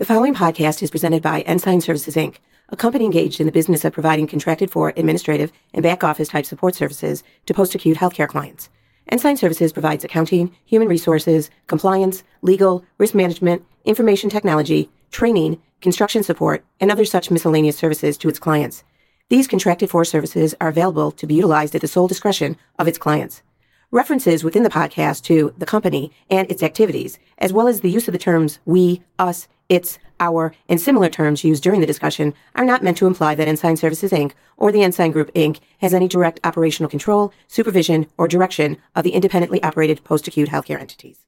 The following podcast is presented by Ensign Services Inc., a company engaged in the business of providing contracted for administrative and back office type support services to post acute healthcare clients. Ensign Services provides accounting, human resources, compliance, legal, risk management, information technology, training, construction support, and other such miscellaneous services to its clients. These contracted for services are available to be utilized at the sole discretion of its clients. References within the podcast to the company and its activities, as well as the use of the terms we, us, its, our, and similar terms used during the discussion are not meant to imply that Ensign Services Inc. or the Ensign Group Inc. has any direct operational control, supervision, or direction of the independently operated post-acute healthcare entities.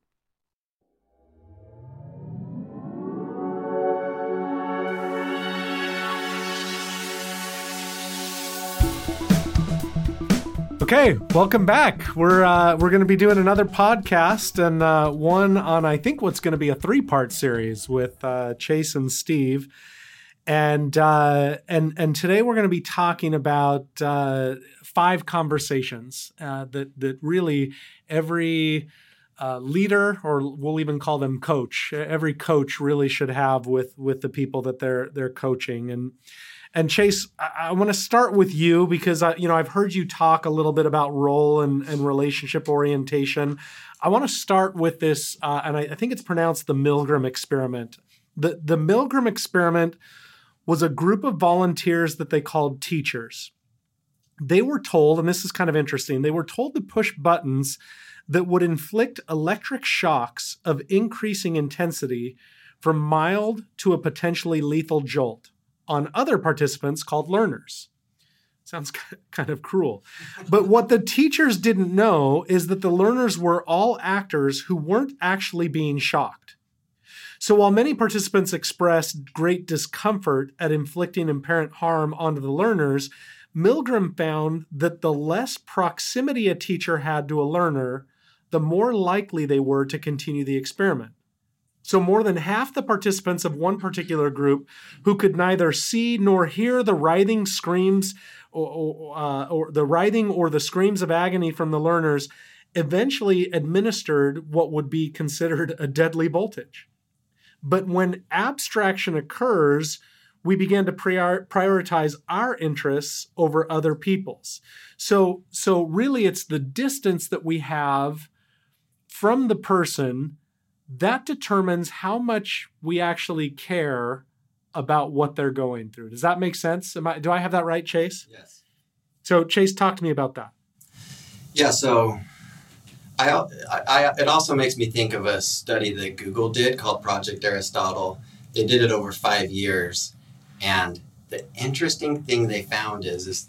Okay, welcome back. We're uh, we're going to be doing another podcast and uh, one on I think what's going to be a three part series with uh, Chase and Steve, and uh, and and today we're going to be talking about uh, five conversations uh, that that really every leader or we'll even call them coach every coach really should have with with the people that they're they're coaching and and Chase, I, I want to start with you because I, you know I've heard you talk a little bit about role and, and relationship orientation. I want to start with this, uh, and I, I think it's pronounced the Milgram experiment. The the Milgram experiment was a group of volunteers that they called teachers. They were told, and this is kind of interesting, they were told to push buttons that would inflict electric shocks of increasing intensity from mild to a potentially lethal jolt on other participants called learners. Sounds kind of cruel. But what the teachers didn't know is that the learners were all actors who weren't actually being shocked. So while many participants expressed great discomfort at inflicting apparent harm onto the learners, Milgram found that the less proximity a teacher had to a learner, the more likely they were to continue the experiment. So, more than half the participants of one particular group who could neither see nor hear the writhing screams or, uh, or, the writhing or the screams of agony from the learners eventually administered what would be considered a deadly voltage. But when abstraction occurs, we begin to prior- prioritize our interests over other people's. So, so really, it's the distance that we have from the person that determines how much we actually care about what they're going through. Does that make sense? Am I, do I have that right, Chase? Yes. So, Chase, talk to me about that. Yeah. So, I, I, it also makes me think of a study that Google did called Project Aristotle. They did it over five years, and the interesting thing they found is, is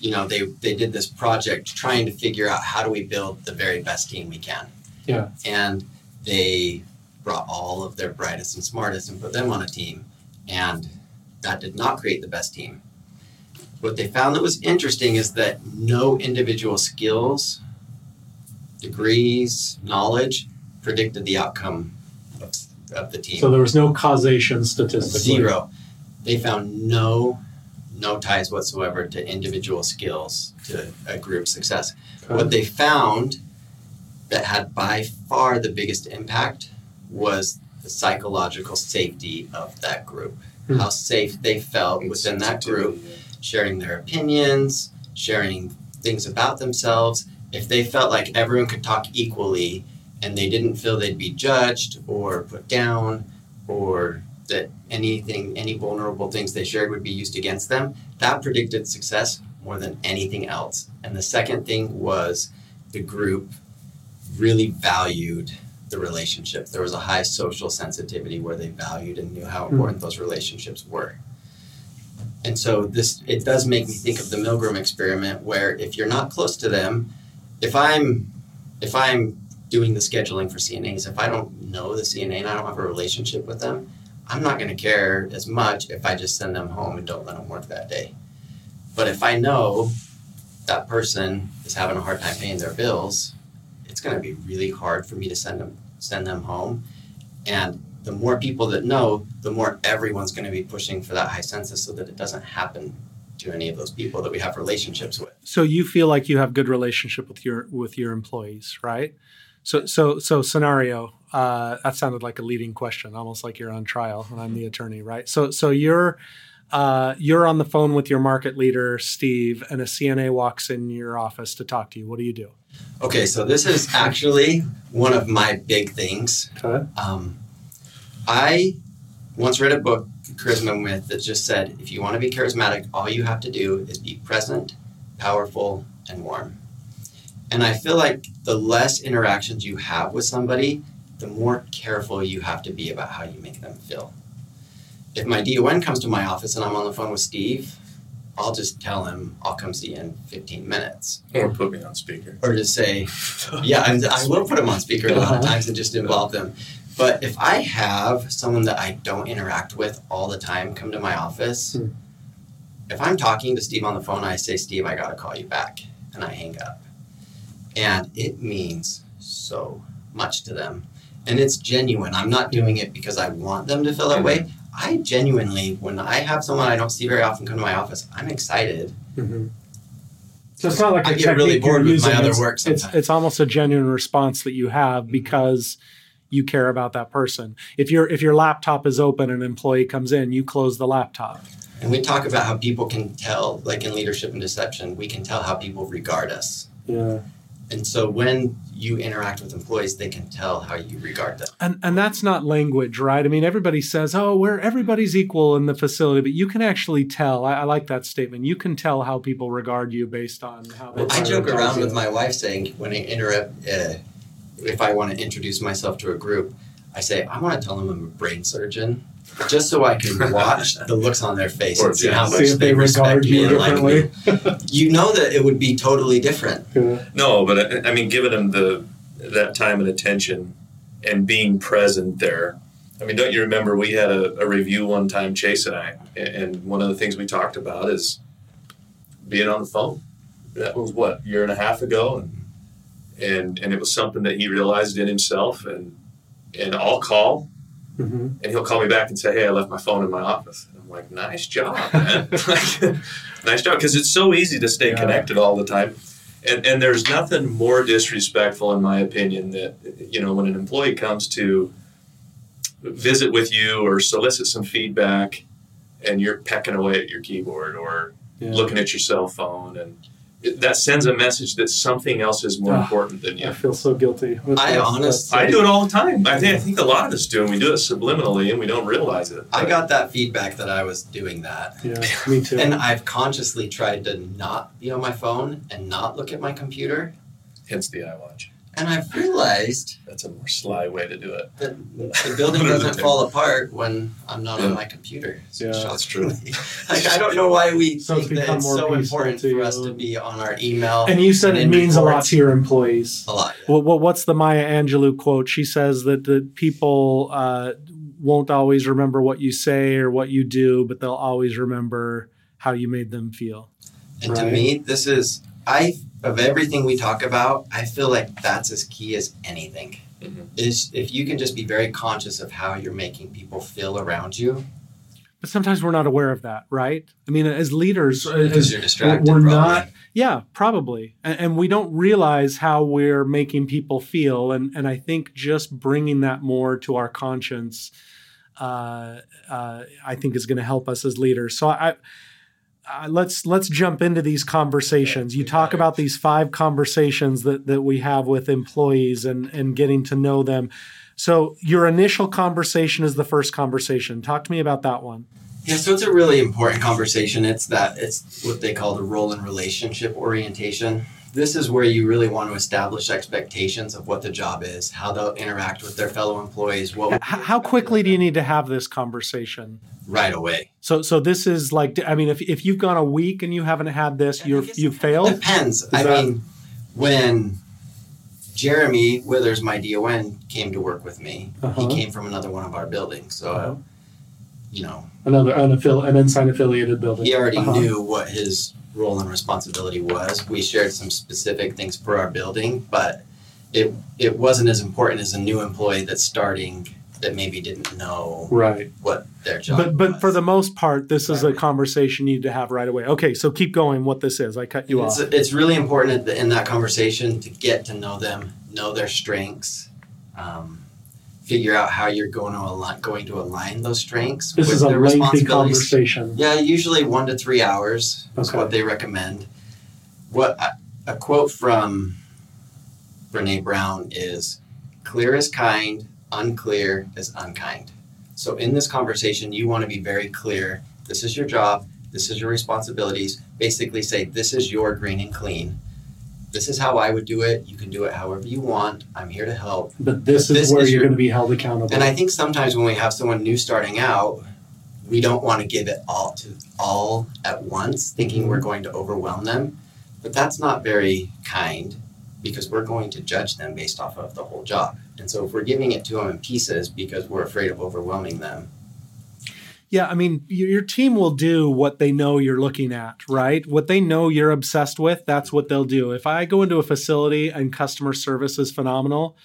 you know, they they did this project trying to figure out how do we build the very best team we can. Yeah. And they brought all of their brightest and smartest and put them on a team. And that did not create the best team. What they found that was interesting is that no individual skills, degrees, knowledge predicted the outcome of, of the team. So there was no causation statistically. Zero. They found no no ties whatsoever to individual skills to a group success. Okay. What they found that had by far the biggest impact was the psychological safety of that group. Mm-hmm. How safe they felt within that group, sharing their opinions, sharing things about themselves. If they felt like everyone could talk equally and they didn't feel they'd be judged or put down or that anything, any vulnerable things they shared would be used against them, that predicted success more than anything else. And the second thing was the group really valued the relationship. There was a high social sensitivity where they valued and knew how hmm. important those relationships were. And so this it does make me think of the Milgram experiment where if you're not close to them, if I'm if I'm doing the scheduling for CNAs, if I don't know the CNA and I don't have a relationship with them, I'm not going to care as much if I just send them home and don't let them work that day. But if I know that person is having a hard time paying their bills, it's going to be really hard for me to send them send them home. And the more people that know, the more everyone's going to be pushing for that high census so that it doesn't happen to any of those people that we have relationships with. So you feel like you have good relationship with your with your employees, right? So so so scenario. Uh, that sounded like a leading question, almost like you're on trial and I'm the attorney, right? So so you're uh, you're on the phone with your market leader, Steve, and a CNA walks in your office to talk to you. What do you do? Okay, so this is actually one of my big things. Okay. Um, I once read a book, Charisma Myth, that just said if you want to be charismatic, all you have to do is be present, powerful, and warm. And I feel like the less interactions you have with somebody, the more careful you have to be about how you make them feel. If my DON comes to my office and I'm on the phone with Steve, I'll just tell him I'll come see you in 15 minutes. Or put me on speaker. Or just say, yeah, I'm, I will put them on speaker a lot of times and just involve them. But if I have someone that I don't interact with all the time come to my office, Hmm. if I'm talking to Steve on the phone, I say, Steve, I got to call you back. And I hang up. And it means so much to them. And it's genuine. I'm not doing it because I want them to feel that way. I genuinely, when I have someone I don't see very often come to my office, I'm excited. Mm-hmm. So it's not like I get really bored with using. my other it's, work it's sometimes. it's almost a genuine response that you have because you care about that person. If your if your laptop is open and an employee comes in, you close the laptop. And we talk about how people can tell, like in leadership and deception, we can tell how people regard us. Yeah. And so when you interact with employees, they can tell how you regard them. And and that's not language, right? I mean, everybody says, "Oh, we're everybody's equal in the facility," but you can actually tell. I, I like that statement. You can tell how people regard you based on how they. I joke around you. with my wife saying when I interrupt, uh, if I want to introduce myself to a group, I say I want to tell them I'm a brain surgeon, just so I can watch the looks on their face and see how much See they, they respect me you and like me. You know that it would be totally different. No, but I, I mean, giving them the that time and attention and being present there. I mean, don't you remember we had a, a review one time, Chase and I, and- and one of the things we talked about is being on the phone. That was what a year and a half ago, and and and it was something that he realized in himself, and and I'll call, Mhm. and he'll call me back and say, "Hey, I left my phone in my office." And I'm like, "Nice job, man! Nice job," because it's so easy to stay Yeah. connected all the time. And, and there's nothing more disrespectful, in my opinion, that you know when an employee comes to visit with you or solicit some feedback, and you're pecking away at your keyboard or Yeah. looking at your cell phone, and that sends a message that something else is more Ah, important than you. I feel so guilty. with I honestly, I do it all the time. I think I think a lot of us do, and we do it subliminally, and we don't realize it. I got that feedback that I was doing that. Yeah, me too. And I've consciously tried to not be on my phone and not look at my computer. hence the iWatch. And I've realized That's a more sly way to do it. that the building doesn't fall apart when I'm not on my computer. Yeah, that's true. like I don't know why we So it's think that it's so important to for us to be on our email. and you said and it in means a lot to your employees. a lot. Well, well, what's the Maya Angelou quote? She says that the people uh, won't always remember what you say or what you do, but they'll always remember how you made them feel. And to me, this is I of everything we talk about. I feel like that's as key as anything. Mhm. Is if you can just be very conscious of how you're making people feel around you, But sometimes we're not aware of that, right? I mean, as leaders, because as, you're distracted. we're probably. not Yeah, probably. And, and we don't realize how we're making people feel. And, and I think just bringing that more to our conscience, uh, uh, I think is going to help us as leaders. So I, uh, let's let's jump into these conversations. You talk about these five conversations that that we have with employees and and getting to know them. So your initial conversation is the first conversation. Talk to me about that one. Yeah, so it's a really important conversation. It's that it's what they call the role and relationship orientation. This is where you really want to establish expectations of what the job is, how they'll interact with their fellow employees, what H- how quickly do you need to have this conversation? right away. So so this is like I mean if if you've gone a week and you haven't had this, I you're, you've failed. Depends. I that- mean, when Jeremy Withers, my DON, came to work with me, Uh-huh. he came from another one of our buildings. So, Uh-huh. you know, Another unaffil- an ensign affiliated building. he already Uh-huh. knew what his role and responsibility was. We shared some specific things for our building, but it it wasn't as important as a new employee that's starting that maybe didn't know Right. what their job But but was. for the most part, this is a conversation you need to have right away. Okay, so keep going. What this is? I cut you it's, off. it's really important in that conversation to get to know them, know their strengths, um, figure out how you're going to align, going to align those strengths. This with is a their lengthy conversation. Yeah, usually one to three hours is Okay. what they recommend. What a, a quote from Brene Brown is clear is kind, unclear is unkind. So in this conversation, you want to be very clear. This is your job. This is your responsibilities. Basically, say this is your green and clean. This is how I would do it. You can do it however you want. I'm here to help. But this But is this where is you're your- going to be held accountable. And I think sometimes when we have someone new starting out, we don't want to give it all to all at once, thinking we're mm-hmm. going to overwhelm them. But that's not very kind because we're going to judge them based off of the whole job. And so if we're giving it to them in pieces because we're afraid of overwhelming them, Yeah, I mean, your, team will do what they know you're looking at, right? What they know you're obsessed with, that's what they'll do. If I go into a facility and customer service is phenomenal,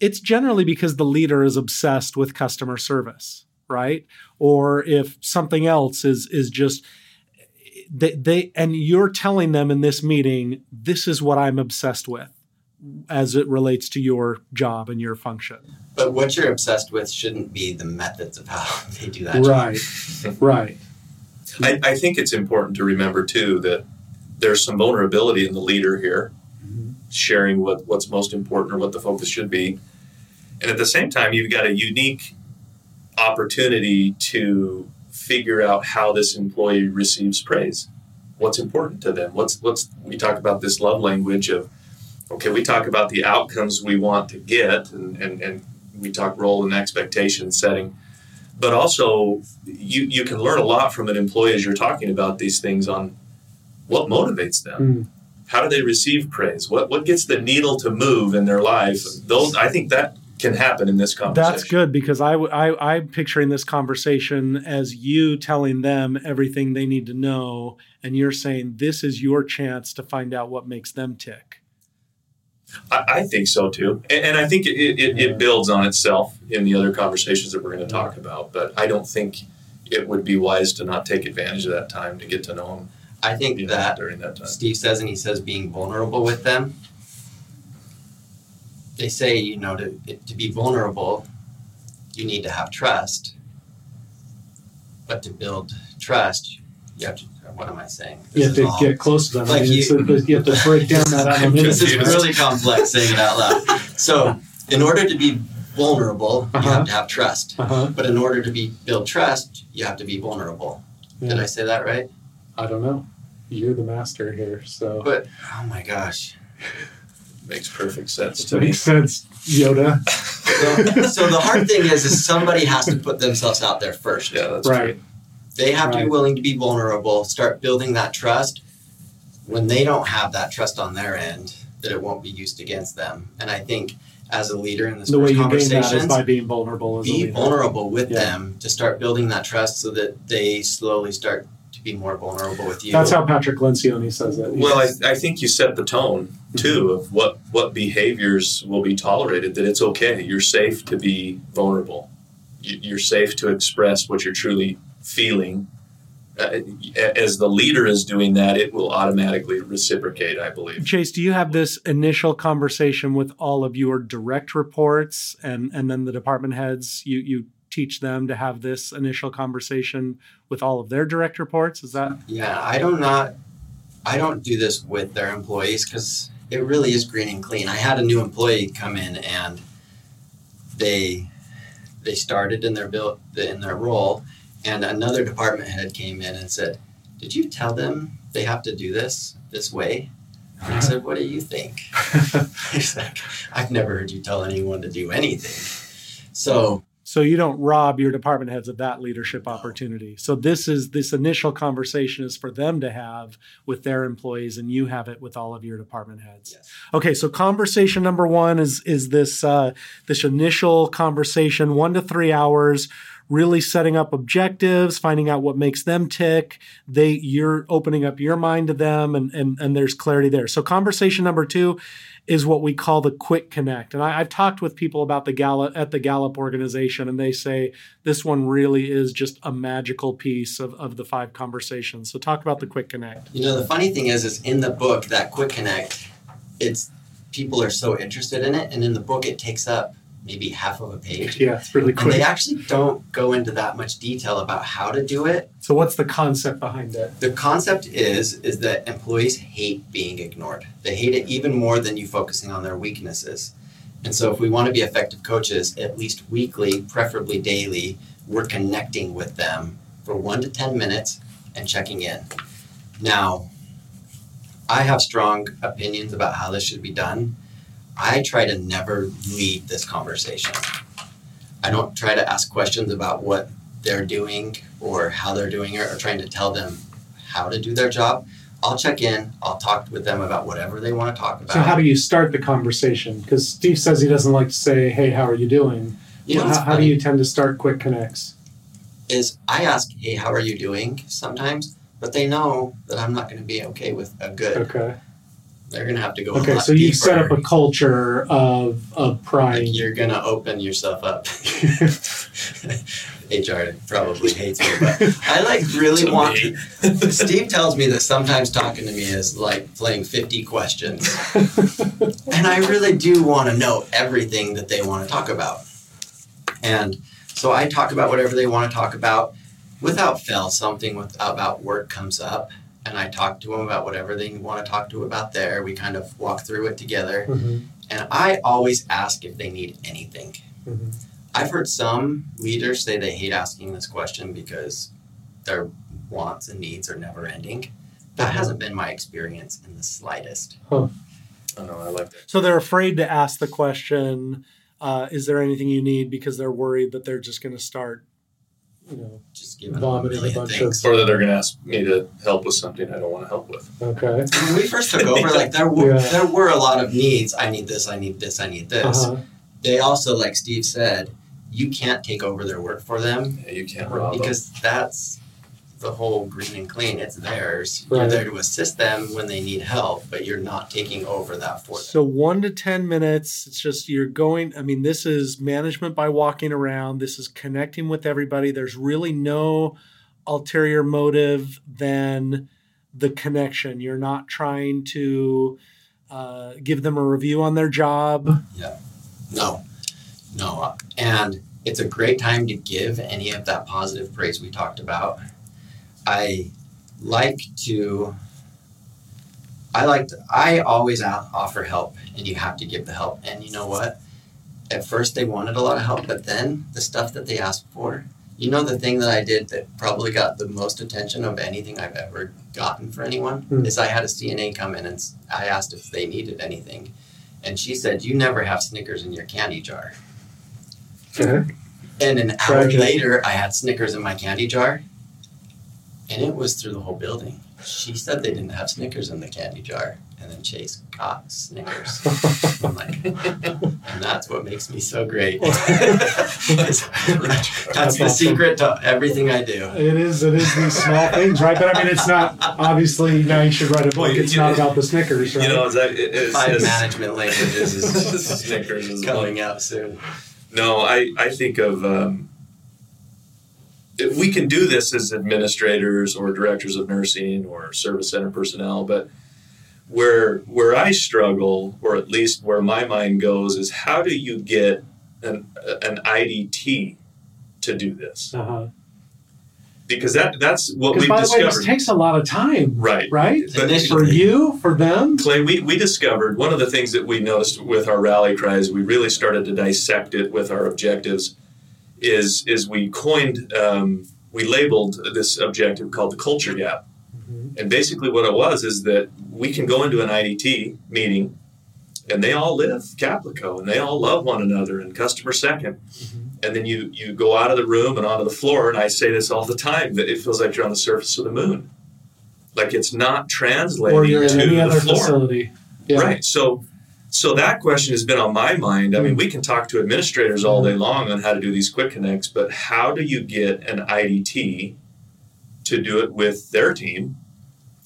it's generally because the leader is obsessed with customer service, right? Or if something else is is just eh, they, they and you're telling them in this meeting, this is what I'm obsessed with as it relates to your job and your function. but what you're obsessed with shouldn't be the methods of how they do that job. Right. Right. I, I think it's important to remember too that there's some vulnerability in the leader here, mm-hmm. sharing what, what's most important or what the focus should be. And at the same time, you've got a unique opportunity to figure out how this employee receives praise. What's important to them? What's what's we talk about this love language of okay, we talk about the outcomes we want to get and, and, and we talk role and expectation setting. But also you, you can learn a lot from an employee as you're talking about these things on what motivates them. Mm. how do they receive praise? What what gets the needle to move in their life? Those i think that can happen in this conversation. That's good because I, I, I'm picturing this conversation as you telling them everything they need to know, and you're saying this is your chance to find out what makes them tick. I, I think so too, and, and I think it, it, it builds on itself in the other conversations that we're going to talk about. But I don't think it would be wise to not take advantage of that time to get to know them I think you know, that during that time. Steve says, and he says being vulnerable with them. They say, you know, to, to be vulnerable, you need to have trust. But to build trust, you have to, what am I saying? You have to all- get close to them. Like I you- it's- you have to break down that this is really complex saying it out loud. So, in order to be vulnerable, you Uh-huh. have to have trust. Uh-huh. But in order to be build trust, you have to be vulnerable. Did I say that right? I don't know. You're the master here, so But oh my gosh. Makes perfect sense to me. makes sense, Yoda. So, so the hard thing is, is somebody has to put themselves out there first. Yeah, that's right. They have to be willing to be vulnerable, start building that trust. When they don't have that trust on their end, that it won't be used against them. And I think as a leader in this The way you gain that is by being vulnerable. As be leader. vulnerable with Yeah. them to start building that trust so that they slowly start to be more vulnerable with you. That's how Patrick Lencioni says it. Well, I, I think you set the tone mm-hmm. too of what what behaviors will be tolerated. That it's okay. You're safe to be vulnerable. You're safe to express what you're truly feeling. Uh, as the leader is doing that, it will automatically reciprocate. I believe. Chase, do you have this initial conversation with all of your direct reports and, and then the department heads? You you teach them to have this initial conversation with all of their direct reports? Is that Yeah, I do not. I don't do this with their employees because it really is green and clean. I had a new employee come in and they they started in their bill in their role, and another department head came in and said, "Did you tell them they have to do this this way?" And I said, "What do you think?" He's like, "I've never heard you tell anyone to do anything." So so you don't rob your department heads of that leadership opportunity. So this is this initial conversation is for them to have with their employees and you have it with all of your department heads. yes. Okay, so conversation number one is is this uh, this initial conversation, one to three hours, really setting up objectives, finding out what makes them tick. They you're opening up your mind to them, and and and there's clarity there. So conversation number two is what we call the quick connect. And I, I've talked with people about the Gallup at the Gallup organization, and they say this one really is just a magical piece of, of the five conversations. So talk about the quick connect. You know, the funny thing is, is in the book that quick connect, it's people are so interested in it, and in the book it takes up maybe half of a page. Yeah, it's really And quick. they actually don't go into that much detail about how to do it. so what's the concept behind it? The concept is is that employees hate being ignored. They hate it even more than you focusing on their weaknesses. And so if we want to be effective coaches, at least weekly, preferably daily, we're connecting with them for 1 to 10 minutes and checking in. Now, I have strong opinions about how this should be done. I try to never lead this conversation. I don't try to ask questions about what they're doing or how they're doing it or trying to tell them how to do their job. I'll check in, I'll talk with them about whatever they want to talk about. So how do you start the conversation? Because Steve says he doesn't like to say, "Hey, how are you doing?" you know, how, how do you tend to start quick connects? is I ask, hey, how are you doing sometimes, but they know that I'm not going to be okay with a good. Okay. They're going to have to go a Okay. lot So you deeper. set up a culture of of like you're going to open yourself up. HR probably hates me, but I like really To want. me. Steve tells me that sometimes talking to me is like playing 50 questions. And I really do want to know everything that they want to talk about. And so I talk about whatever they want to talk about. Without fail, something with, about work comes up, and I talk to them about whatever they want to talk to about there. We kind of walk through it together. Mhm, And I always ask if they need anything. mhm. I've heard some leaders say they hate asking this question because their wants and needs are never ending. That hasn't been my experience in the slightest. I know, I like that. So they're afraid to ask the question, uh, "Is there anything you need?" Because they're worried that they're just going to start, you know. Just giving them a Vomiting a bunch things. Or that they're going to ask me to help with something I don't want to help with. Okay. When we first took over, like there were Yeah. there were a lot of needs. I need this. I need this. I need this. Uh-huh. They also, like Steve said, you can't take over their work for them Yeah, you can't rob them. because that's the whole green and clean. It's theirs. You're there to assist them when they need help, but you're not taking over that for them. So one to ten minutes. It's just you're going. I mean, this is management by walking around. This is connecting with everybody. There's really no ulterior motive than the connection. You're not trying to uh, give them a review on their job. Yeah. No, no. And it's a great time to give any of that positive praise we talked about. I like to, I like, to, I always offer help and you have to give the help. And you know what? At first they wanted a lot of help, but then the stuff that they asked for, you know, the thing that I did that probably got the most attention of anything I've ever gotten for anyone Hmm. is I had a CNA come in and I asked if they needed anything. And she said, You never have Snickers in your candy jar. Okay. And an hour later, I had Snickers in my candy jar. And it was through the whole building. She said they didn't have Snickers in the candy jar. And then Chase got Snickers. I'm like, and that's what makes me so great. that's That's the secret to everything I do. It is. It is these small things, right? But I mean, it's not obviously. Now you should write a book. Well, you- it's you- not about the Snickers, right? You know, that it is Five it's- management languages is Snickers is coming out soon. No, I, I think of um, if we can do this as administrators or directors of nursing or service center personnel, but where where I struggle, or at least where my mind goes, is how do you get an an IDT to do this? Uh-huh. Because that that's what Because we've by the way, discovered. this takes a lot of time, right. right? But- For you, for them. Clay, we, we discovered one of the things that we noticed with our rally cries, we really started to dissect it with our objectives, is is we coined, um, we labeled this objective called the culture gap. Mhm. And basically, what it was is that we can go into an IDT meeting, and they all live Caplico, and they all love one another, and customer 2nd Mhm. And then you you go out of the room and onto the floor, and I say this all the time that it feels like you're on the surface of the moon, like it's not translating Or you're to any the other floor. facility. Yeah. Right. So so that question has been on my mind. I Hmm. mean, we can talk to administrators all day long on how to do these quick connects, but how do you get an IDT to do it with their team?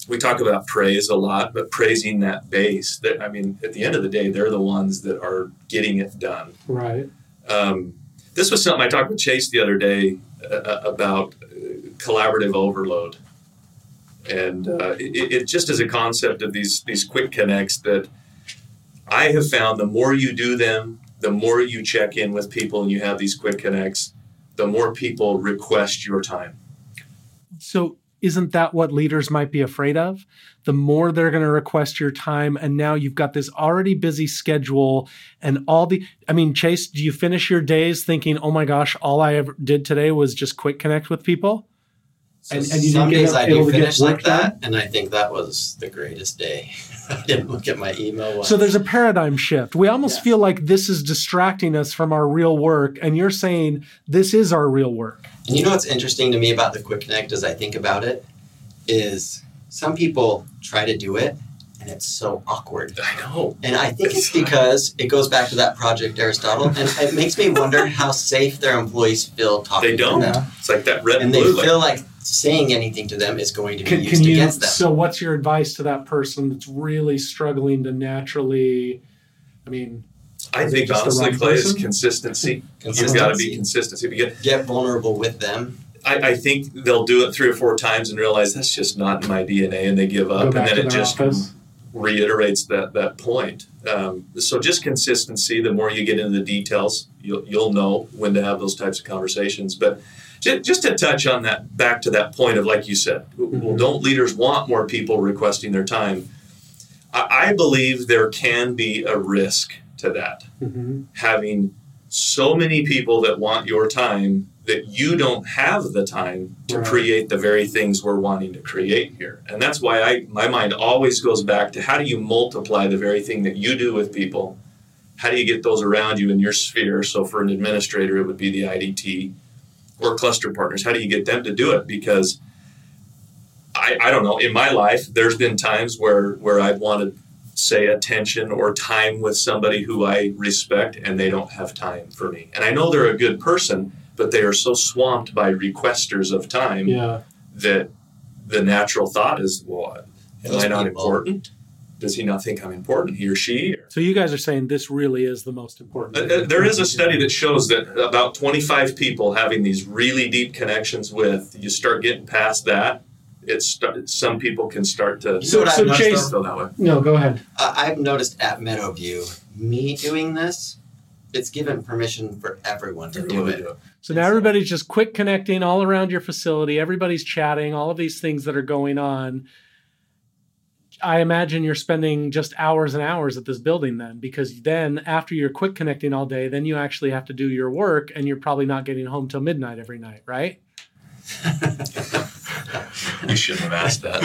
We talk about praise a lot, but praising that base. That I mean, at the end of the day, they're the ones that are getting it done. Right. Um, this was something I talked with Chase the other day uh, about uh, collaborative overload, and uh, it, it just is a concept of these these quick connects that I have found the more you do them, the more you check in with people and you have these quick connects, the more people request your time. So isn't that what leaders might be afraid of? The more they're going to request your time, and now you've got this already busy schedule and all the. I mean, Chase, do you finish your days thinking, "Oh my gosh, all I ever did today was just quick connect with people"? So and, and you some days I do finish like that, done? and I think that was the greatest day. I didn't look at my email. Once. So there's a paradigm shift. We almost yes. feel like this is distracting us from our real work, and you're saying this is our real work. And you know what's interesting to me about the Quick Connect as I think about it is some people try to do it and it's so awkward. I know. And I think it's because it goes back to that Project Aristotle, and it makes me wonder how safe their employees feel talking. They don't. To them. It's like that red and, and they feel like saying anything to them is going to be can, used can you, against them. So, what's your advice to that person that's really struggling to naturally? I mean, I think honestly, Clay is consistency. consistency. You've got to be consistency. Get, get vulnerable with them. I, I, think they'll do it three or four times and realize that's just not in my DNA, and they give up, and then it just office. reiterates that that point. Um, so just consistency. The more you get into the details, you'll you'll know when to have those types of conversations. But just, just to touch on that, back to that point of like you said, mm-hmm. well, don't leaders want more people requesting their time? I, I believe there can be a risk to that. Mm-hmm. Having so many people that want your time that you don't have the time to right. create the very things we're wanting to create here. And that's why I my mind always goes back to how do you multiply the very thing that you do with people? How do you get those around you in your sphere? So for an administrator it would be the IDT or cluster partners. How do you get them to do it? Because I, I don't know, in my life there's been times where where I've wanted say attention or time with somebody who I respect and they don't have time for me. And I know they're a good person, but they are so swamped by requesters of time yeah. that the natural thought is, well, am Those I not people. important? Does he not think I'm important, he or she? So you guys are saying this really is the most important. Uh, uh there is a study that shows that about 25 people having these really deep connections with, you start getting past that, it's some people can start to so, so Chase, feel that way. No, go ahead. I've noticed at Meadowview, me doing this, it's given permission for everyone to do it. So now everybody's just quick connecting all around your facility. Everybody's chatting, all of these things that are going on. I imagine you're spending just hours and hours at this building then, because then after you're quick connecting all day, then you actually have to do your work and you're probably not getting home till midnight every night, right? you shouldn't have asked that.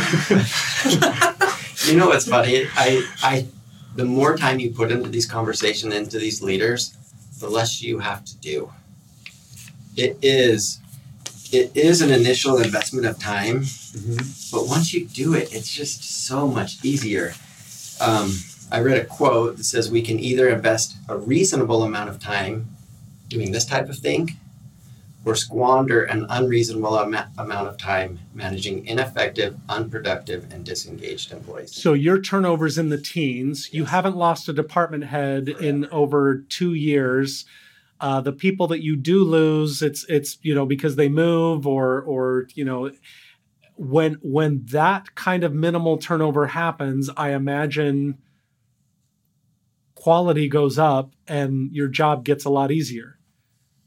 you know what's funny? I, I, the more time you put into these conversations, into these leaders, the less you have to do. It is, it is an initial investment of time, mm-hmm. but once you do it, it's just so much easier. Um, I read a quote that says we can either invest a reasonable amount of time doing this type of thing or squander an unreasonable am- amount of time managing ineffective, unproductive, and disengaged employees. So your turnover's in the teens. Yes. You haven't lost a department head in over two years. Uh, the people that you do lose, it's it's you know because they move or or you know when when that kind of minimal turnover happens, I imagine quality goes up and your job gets a lot easier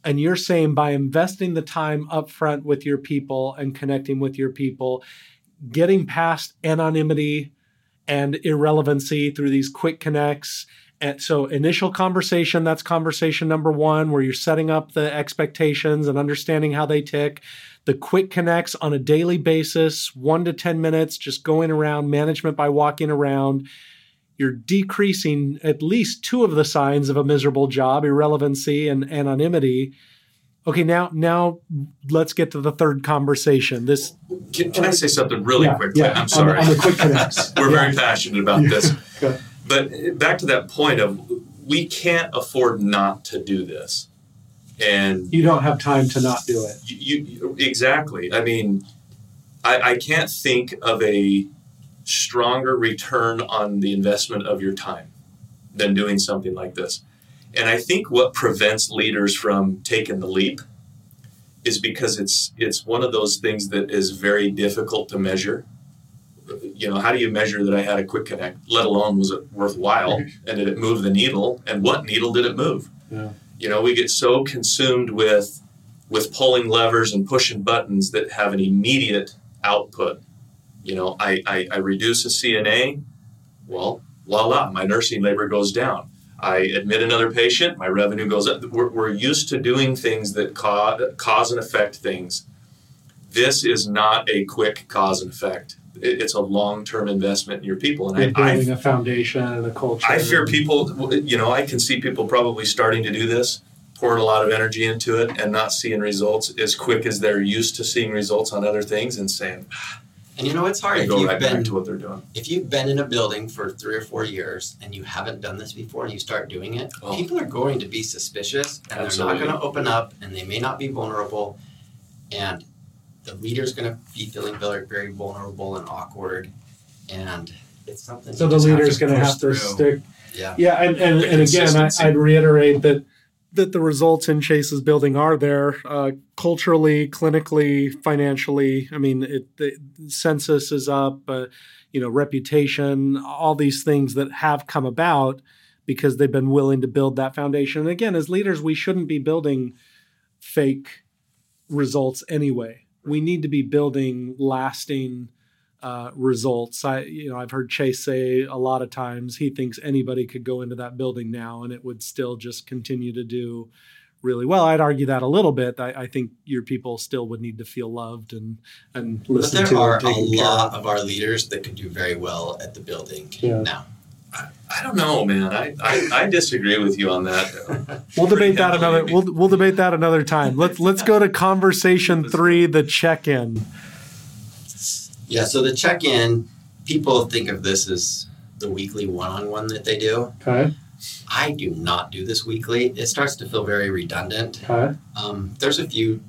and you're saying by investing the time up front with your people and connecting with your people, getting past anonymity and irrelevancy through these quick connects. And so, initial conversation, that's conversation number one, where you're setting up the expectations and understanding how they tick. The quick connects on a daily basis, one to 10 minutes, just going around, management by walking around. You're decreasing at least two of the signs of a miserable job irrelevancy and anonymity. Okay now now let's get to the third conversation. This can, can i say something really yeah, quickly? yeah, i'm sorry on, on the quick we're yeah. very passionate about this but back to that point of we can't afford not to do this and you don't have time to not do it you, you exactly i mean I, I can't think of a stronger return on the investment of your time than doing something like this. And I think what prevents leaders from taking the leap is because it's it's one of those things that is very difficult to measure. You know, how do you measure that I had a quick connect? Let alone was it worthwhile, and did it move the needle, and what needle did it move? Yeah. You know, we get so consumed with with pulling levers and pushing buttons that have an immediate output. You know, I, I, I reduce a CNA, well, la la, my nursing labor goes down. I admit another patient, my revenue goes up. We're, we're used to doing things that cause, cause and affect things. This is not a quick cause and effect. It, it's a long term investment in your people. And I, building I, a foundation and a culture. I fear people, you know, I can see people probably starting to do this, pouring a lot of energy into it and not seeing results as quick as they're used to seeing results on other things and saying, and you know it's hard if go you've right been to what they're doing. If you've been in a building for three or four years and you haven't done this before and you start doing it, oh. people are going to be suspicious and Absolutely. they're not going to open up and they may not be vulnerable, and the leader's going to be feeling very very vulnerable and awkward, and it's something. So the leader's going to have to stick. Yeah. Yeah, and and, and again, I, I'd reiterate that that the results in Chase's building are there uh, culturally, clinically, financially. I mean, it, the census is up, uh, you know, reputation, all these things that have come about because they've been willing to build that foundation. And again, as leaders, we shouldn't be building fake results anyway. We need to be building lasting uh, results. I, you know, I've heard Chase say a lot of times he thinks anybody could go into that building now and it would still just continue to do really well. I'd argue that a little bit. I, I think your people still would need to feel loved and and listen but there are a lot of. of our leaders that could do very well at the building yeah. now. I, don't know, man. I, I, I, disagree with you on that. we'll debate that another. We'll we'll debate that another time. Let's let's go to conversation three, the check-in. Yeah, so the check in, people think of this as the weekly one on one that they do. Okay. I do not do this weekly. It starts to feel very redundant. Okay. Um, there's a few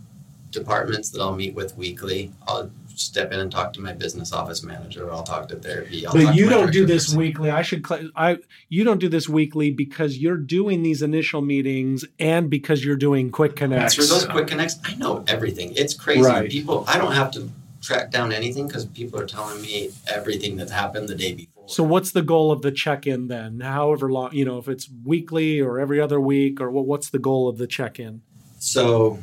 departments that I'll meet with weekly. I'll step in and talk to my business office manager. I'll talk to therapy. I'll but you don't do this weekly. I should. Cl- I you don't do this weekly because you're doing these initial meetings and because you're doing quick connects. For those quick connects, I know everything. It's crazy. Right. People, I don't have to track down anything because people are telling me everything that happened the day before. So what's the goal of the check-in then? However long, you know, if it's weekly or every other week or what, what's the goal of the check-in? So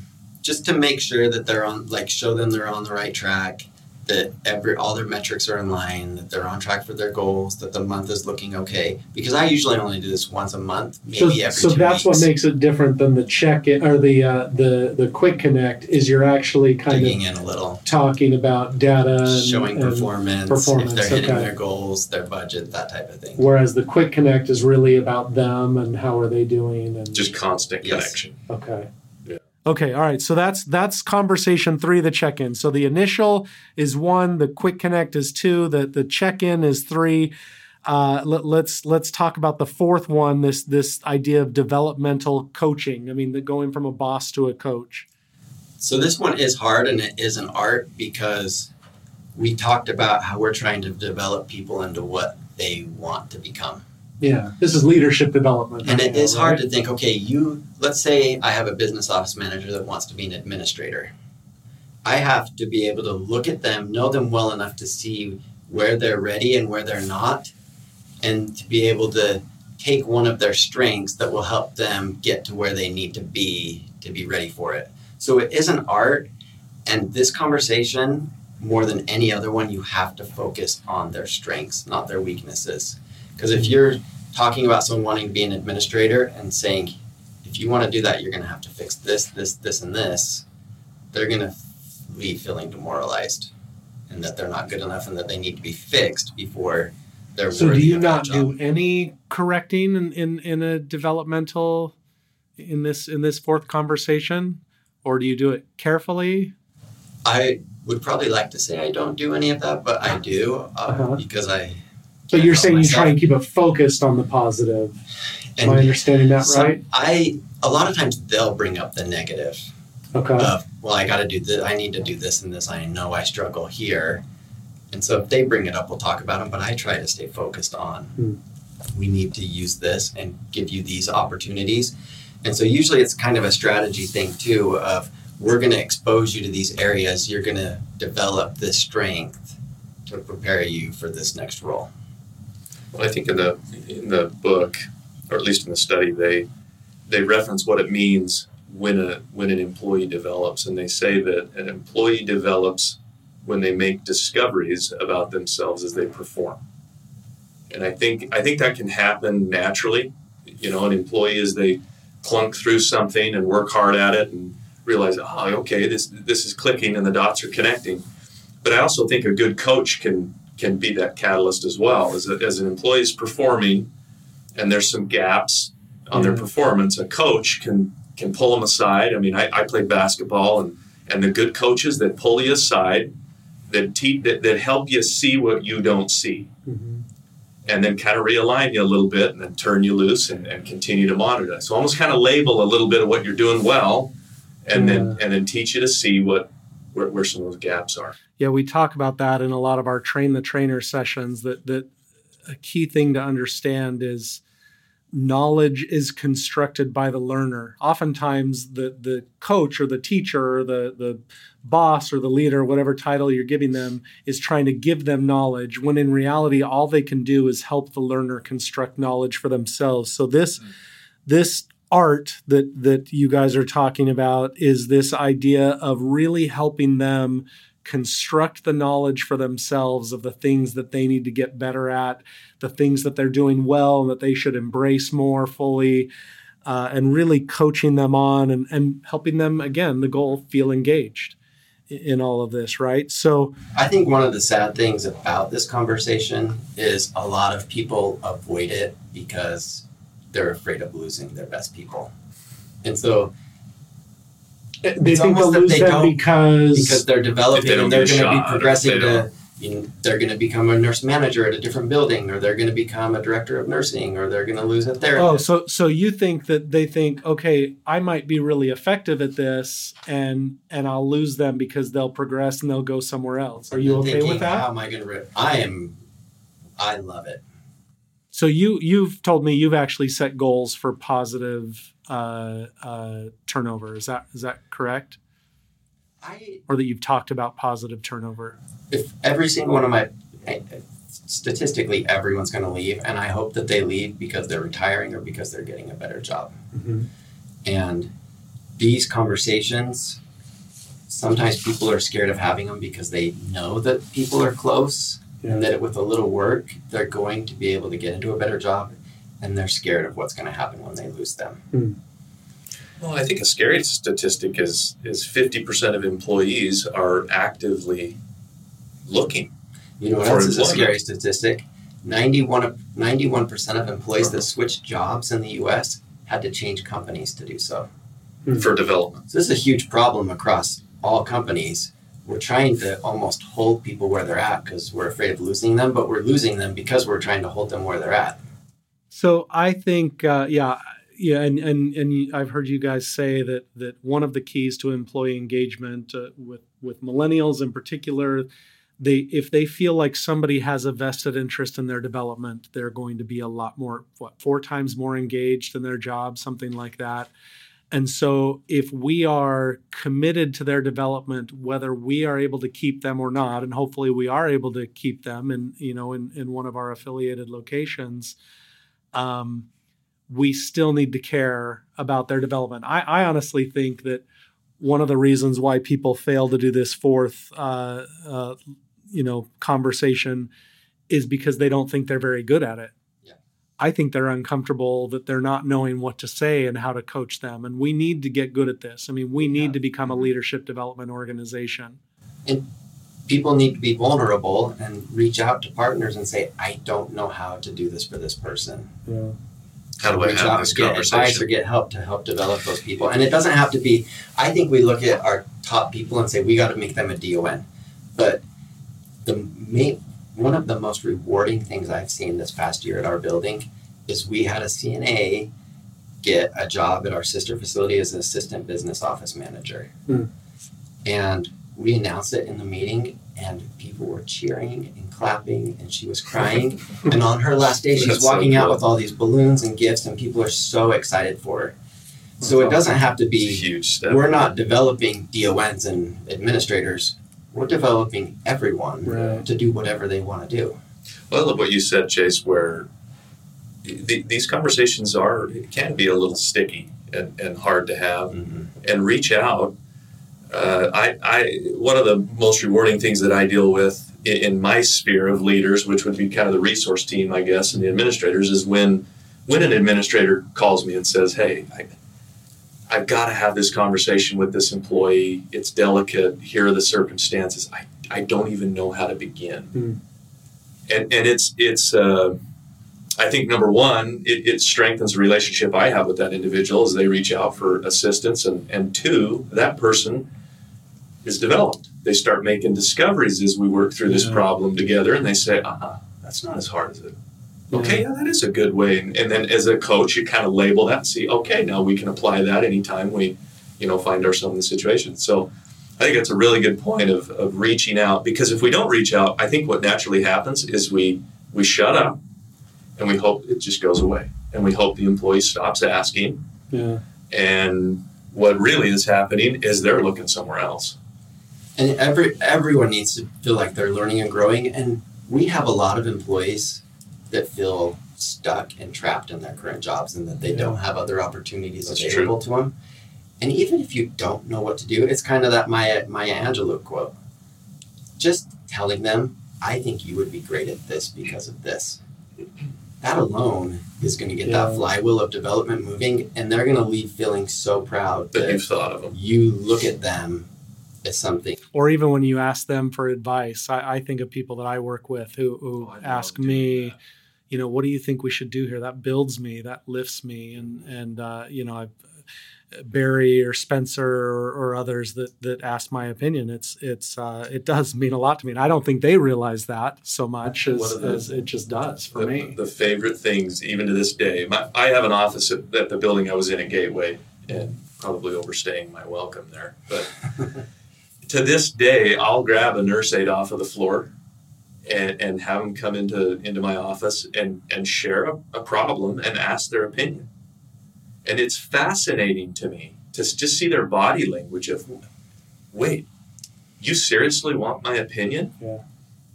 just to make sure that they're on like show them they're on the right track that every all their metrics are in line, that they're on track for their goals, that the month is looking okay. Because I usually only do this once a month, maybe so, every so two that's weeks. what makes it different than the check in or the uh, the the quick connect is you're actually kind digging of in a little, talking about data, and, showing and performance, performance, if they're hitting okay. their goals, their budget, that type of thing. Whereas the quick connect is really about them and how are they doing and just constant yes. connection. Okay. Okay, all right. So that's that's conversation three, the check-in. So the initial is one, the quick connect is two, the the check-in is three. Uh, let, us let's, let's talk about the fourth one. This this idea of developmental coaching. I mean, the going from a boss to a coach. So this one is hard and it is an art because we talked about how we're trying to develop people into what they want to become. Yeah, this is leadership development. And it is right? hard to think, okay, you, let's say I have a business office manager that wants to be an administrator. I have to be able to look at them, know them well enough to see where they're ready and where they're not, and to be able to take one of their strengths that will help them get to where they need to be to be ready for it. So it is an art, and this conversation, more than any other one, you have to focus on their strengths, not their weaknesses because if you're talking about someone wanting to be an administrator and saying, if you want to do that, you're going to have to fix this, this, this, and this, they're going to leave feeling demoralized and that they're not good enough and that they need to be fixed before they're so do you not do any correcting in, in, in a developmental in this in this fourth conversation? Or do you do it carefully? I would probably like to say i don't do any of that but i do uh, uh-huh. because i but you're saying myself. you try and keep it focused on the positive. Am I understanding that right? I a lot of times they'll bring up the negative. Okay. Of, well, I got to do this. I need to do this and this. I know I struggle here, and so if they bring it up, we'll talk about them. But I try to stay focused on. Hmm. We need to use this and give you these opportunities, and so usually it's kind of a strategy thing too. Of we're going to expose you to these areas. You're going to develop this strength to prepare you for this next role? I think in the in the book, or at least in the study, they they reference what it means when a when an employee develops, and they say that an employee develops when they make discoveries about themselves as they perform. And I think I think that can happen naturally. You know, an employee as they clunk through something and work hard at it and realize, oh, okay, this this is clicking and the dots are connecting. But I also think a good coach can can be that catalyst as well. As, a, as an employee is performing and there's some gaps on their performance, a coach can can pull them aside. I mean, I, I played basketball and and the good coaches that pull you aside, that, te- that, that help you see what you don't see. Mm-hmm. And then kind of realign you a little bit and then turn you loose and, and continue to monitor. So almost kind of label a little bit of what you're doing well and then and then teach you to see what where, where some of those gaps are. Yeah, we talk about that in a lot of our train the trainer sessions that that a key thing to understand is knowledge is constructed by the learner. Oftentimes the the coach or the teacher or the the boss or the leader, whatever title you're giving them, is trying to give them knowledge when in reality all they can do is help the learner construct knowledge for themselves. So this mm-hmm. this art that that you guys are talking about is this idea of really helping them construct the knowledge for themselves of the things that they need to get better at, the things that they're doing well and that they should embrace more fully, uh, and really coaching them on and, and helping them, again, the goal, feel engaged in all of this, right? So I think one of the sad things about this conversation is a lot of people avoid it because they're afraid of losing their best people. And so they it's think they'll lose they them because because they're developing they and they're going to be progressing to you know, they're going to become a nurse manager at a different building or they're going to become a director of nursing or they're going to lose a therapist. Oh, so so you think that they think, okay, I might be really effective at this and and I'll lose them because they'll progress and they'll go somewhere else. Are you okay thinking, with that? How am I going to re- I am I love it. So you you've told me you've actually set goals for positive uh, uh, turnover. Is that is that correct? I or that you've talked about positive turnover. If every single one of my statistically everyone's going to leave, and I hope that they leave because they're retiring or because they're getting a better job. Mm-hmm. And these conversations, sometimes people are scared of having them because they know that people are close and that with a little work, they're going to be able to get into a better job, and they're scared of what's going to happen when they lose them. Hmm. Well, I think a scary statistic is is fifty percent of employees are actively looking. You know what else is a scary statistic? 91 percent of employees that switched jobs in the U.S. had to change companies to do so hmm. for development. So this is a huge problem across all companies we're trying to almost hold people where they're at because we're afraid of losing them, but we're losing them because we're trying to hold them where they're at. So I think, uh, yeah, yeah, and and and I've heard you guys say that that one of the keys to employee engagement uh, with with millennials in particular, they if they feel like somebody has a vested interest in their development, they're going to be a lot more what four times more engaged in their job, something like that. And so, if we are committed to their development, whether we are able to keep them or not, and hopefully we are able to keep them, in you know, in, in one of our affiliated locations, um, we still need to care about their development. I, I, honestly think that one of the reasons why people fail to do this fourth, uh, uh, you know, conversation is because they don't think they're very good at it. I think they're uncomfortable that they're not knowing what to say and how to coach them. And we need to get good at this. I mean, we need yeah. to become a mm-hmm. leadership development organization. And people need to be vulnerable and reach out to partners and say, I don't know how to do this for this person. Yeah. How do I reach have this get conversation? Advice or get help to help develop those people. And it doesn't have to be, I think we look at our top people and say, we got to make them a DON. But the main, one of the most rewarding things I've seen this past year at our building is we had a CNA get a job at our sister facility as an assistant business office manager. Hmm. And we announced it in the meeting, and people were cheering and clapping, and she was crying. and on her last day, she's walking so cool. out with all these balloons and gifts, and people are so excited for her. So it doesn't have to be huge step. We're not developing DONs and administrators we're developing everyone Right. to do whatever they want to do. Well, I love what you said, Chase, where th- these conversations are, it can be a little sticky and, and hard to have. Mhm. And reach out. Uh, I, I, one of the most rewarding things that I deal with in, in my sphere of leaders, which would be kind of the resource team, I guess, and the administrators, is when when an administrator calls me and says, "Hey, I, I've got to have this conversation with this employee. It's delicate. Here are the circumstances. I, I don't even know how to begin." Hmm. And and it's it's. Uh, I think number one, it, it strengthens the relationship I have with that individual as they reach out for assistance, and and two, that person is developed. They start making discoveries as we work through this Yeah. problem together, and they say, "Uh, that's not as hard as it." Okay, yeah, that is a good way. And, and then as a coach, you kind of label that and see, okay, now we can apply that anytime we, you know, find ourselves in the situation. So I think that's a really good point of, of reaching out because if we don't reach out, I think what naturally happens is we we shut up and we hope it just goes away. And we hope the employee stops asking. Yeah. And what really is happening is they're looking somewhere else. And every everyone needs to feel like they're learning and growing. And we have a lot of employees that feel stuck and trapped in their current jobs and that they Yeah. don't have other opportunities That's available to them. And even if you don't know what to do, it's kind of that Maya Maya Angelou quote. Just telling them, I think you would be great at this because of this. That alone is going to get Yeah. that flywheel of development moving, and they're going to leave feeling so proud That that you've thought of them. you look at them as something. Or even when you ask them for advice, I, I think of people that I work with who, who Oh, ask me, that. you know, what do you think we should do here? That builds me, that lifts me, and and uh, you know, I've, Barry or Spencer or, or others that that ask my opinion. It's it's uh, it does mean a lot to me, and I don't think they realize that so much as, the- as it just does for the, me. the favorite things, even to this day. My, I have an office at, at the building I was in at Gateway, and probably overstaying my welcome there. But to this day, I'll grab a nurse aide off of the floor and, and have them come into into my office and and share a, a problem and ask their opinion. And it's fascinating to me to just see their body language of, wait, you seriously want my opinion? Yeah.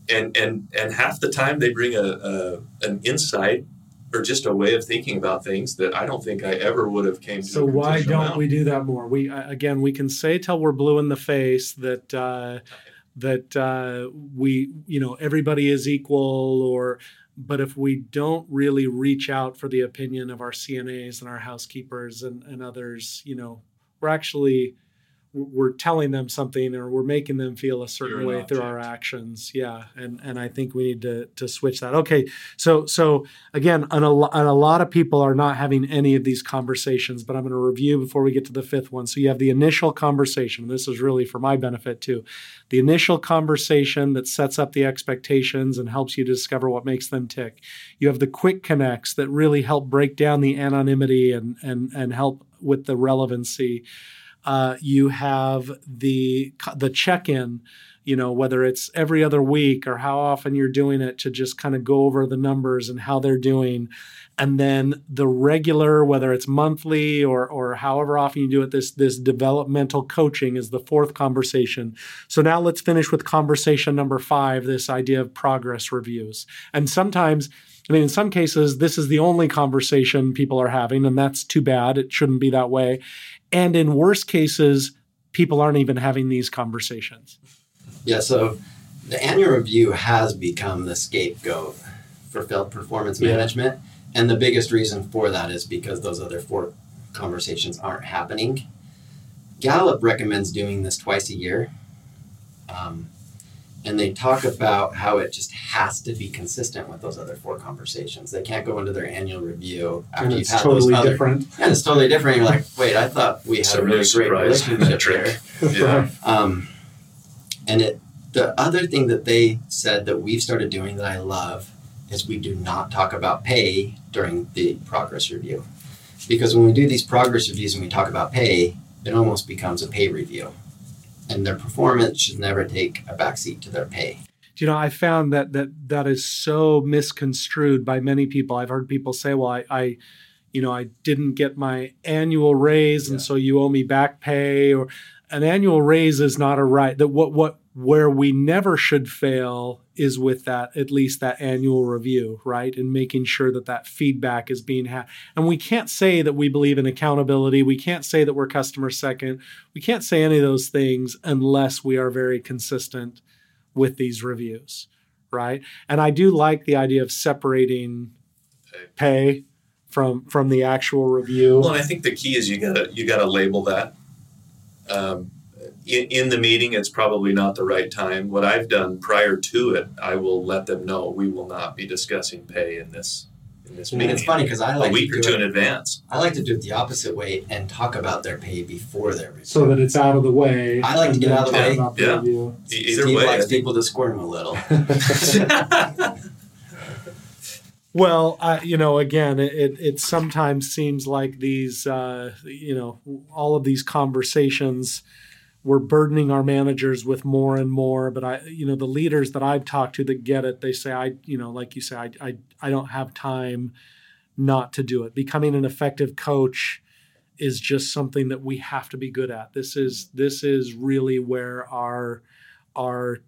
And and and half the time they bring a, a an insight or just a way of thinking about things that I don't think I ever would have came to. So why don't we do that more? We uh, again, we can say till we're blue in the face that uh, that uh, we, you know, everybody is equal, or but if we don't really reach out for the opinion of our CNAs and our housekeepers and, and others, you know, we're actually we're telling them something or we're making them feel a certain way through our actions. Yeah and and i think we need to to switch that. Okay so so again and a, and a lot of people are not having any of these conversations but i'm going to review before we get to the fifth one. So you have the initial conversation this is really for my benefit too. The initial conversation that sets up the expectations and helps you discover what makes them tick. You have the quick connects that really help break down the anonymity and and and help with the relevancy uh, you have the the check-in you know whether it's every other week or how often you're doing it to just kind of go over the numbers and how they're doing and then the regular whether it's monthly or or however often you do it this this developmental coaching is the fourth conversation so now let's finish with conversation number 5 this idea of progress reviews and sometimes I mean, in some cases, this is the only conversation people are having, and that's too bad. It shouldn't be that way. And in worst cases, people aren't even having these conversations. Yeah, so the annual review has become the scapegoat for failed performance Yeah. management. And the biggest reason for that is because those other four conversations aren't happening. Gallup recommends doing this twice a year. Um, and they talk about how it just has to be consistent with those other four conversations. They can't go into their annual review after And you've it's had totally those other. different. And it's totally different. You're like, wait, I thought we had a a really really great relationship metric. here. Yeah. Um, and it, the other thing that they said that we've started doing that I love is we do not talk about pay during the progress review. Because when we do these progress reviews and we talk about pay, it almost becomes a pay review. And their performance should never take a backseat to their pay. Do you know, I found that that that is so misconstrued by many people. I've heard people say, "Well, I, I you know, I didn't get my annual raise, and so you owe me back pay," or an annual raise is not a right that what what where we never should fail is with that at least that annual review right? And making sure that that feedback is being had and we can't say that we believe in accountability. We can't say that we're customer second. We can't say any of those things unless we are very consistent with these reviews right? And i do like the idea of separating pay from from the actual review. Well, and I think the key is you gotta you gotta label that. Um, in, in the meeting, it's probably not the right time. What I've done prior to it, I will let them know we will not be discussing pay in this in this I mean, meeting. it's funny because I like a week to or do two in advance. I like to do it the opposite way and talk about their pay before their review. so that it's out of the way I like to get out of the way. about the Yeah. review. E- Either Steve way, likes people to squirm a little. Well, I, you know, again, it, it, it sometimes seems like these, uh, you know, all of these conversations, we're burdening our managers with more and more. But I, you know, the leaders that I've talked to that get it, they say, I, you know, like you say, I, I, I don't have time not to do it. Becoming an effective coach is just something that we have to be good at. This is this is really where our our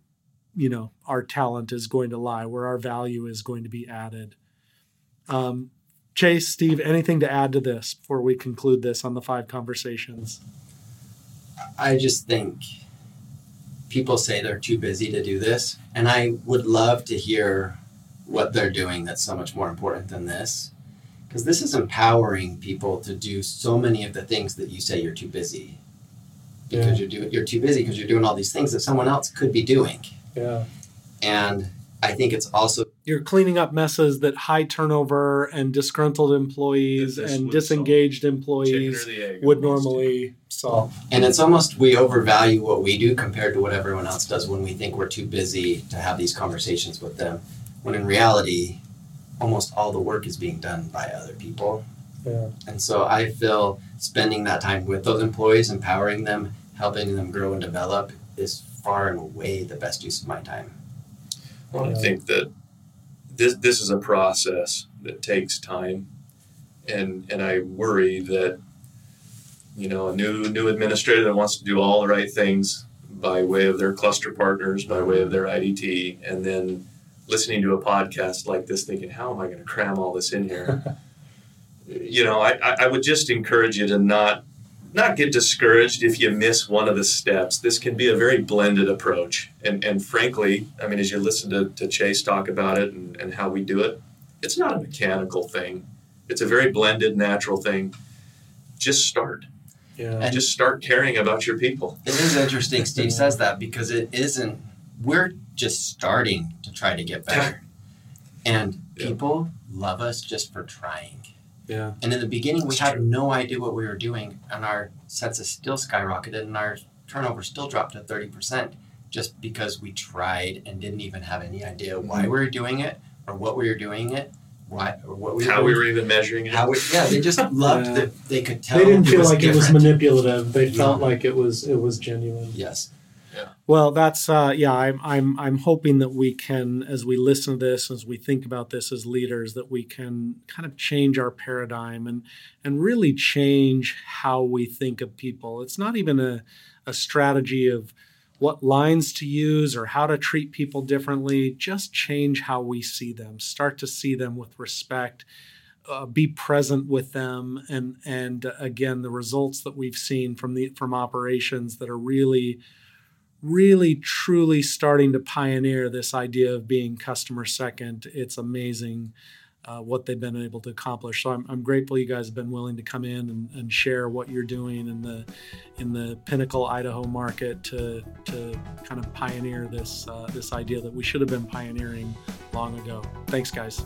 you know our talent is going to lie, where our value is going to be added. Um, Chase, Steve, anything to add to this before we conclude this on the five conversations? I just think people say they're too busy to do this, and I would love to hear what they're doing that's so much more important than this. Because this is empowering people to do so many of the things that you say you're too busy. Because you're doing you're too busy because you're doing all these things that someone else could be doing. Yeah. And I think it's also You're cleaning up messes that high turnover and disgruntled employees This and would solve. disengaged employees would almost. normally solve. and it's almost we overvalue what we do compared to what everyone else does when we think we're too busy to have these conversations with them. When in reality, almost all the work is being done by other people. Yeah. And so I feel spending that time with those employees, empowering them, helping them grow and develop is far and away the best use of my time. Well, I think that this this is a process that takes time, and and I worry that you know a new new administrator that wants to do all the right things by way of their cluster partners, by way of their IDT, and then listening to a podcast like this, thinking, how am I going to cram all this in here? you know, I, I I would just encourage you to not not get discouraged if you miss one of the steps. This can be a very blended approach. And, and frankly, I mean, as you listen to, to Chase talk about it and, and how we do it, it's not a mechanical thing. It's a very blended, natural thing. Just start. Yeah. And- Just start caring about your people. It is interesting Steve says that because it isn't we're just starting to try to get better. And Yeah. people love us just for trying. Yeah. And in the beginning, we had no idea what we were doing, and our sets census still skyrocketed, and our turnover still dropped to 30% just because we tried and didn't even have any idea why mm-hmm. we were doing it or what we were doing it, why or what we How doing. we were even measuring it. how we, yeah, they just loved Yeah. that they could tell They didn't feel was like it was manipulative. They felt like it was it was genuine. Yes. Well, that's uh, yeah. I'm I'm I'm hoping that we can, as we listen to this, as we think about this as leaders, that we can kind of change our paradigm and and really change how we think of people. It's not even a a strategy of what lines to use or how to treat people differently. Just change how we see them. Start to see them with respect. Uh, be present with them, and and uh, again, the results that we've seen from the from operations that are really really truly starting to pioneer this idea of being customer second. It's amazing uh, what they've been able to accomplish. So I'm, I'm grateful you guys have been willing to come in and, and share what you're doing in the in the Pinnacle Idaho market to to kind of pioneer this uh, this idea that we should have been pioneering long ago. Thanks, guys.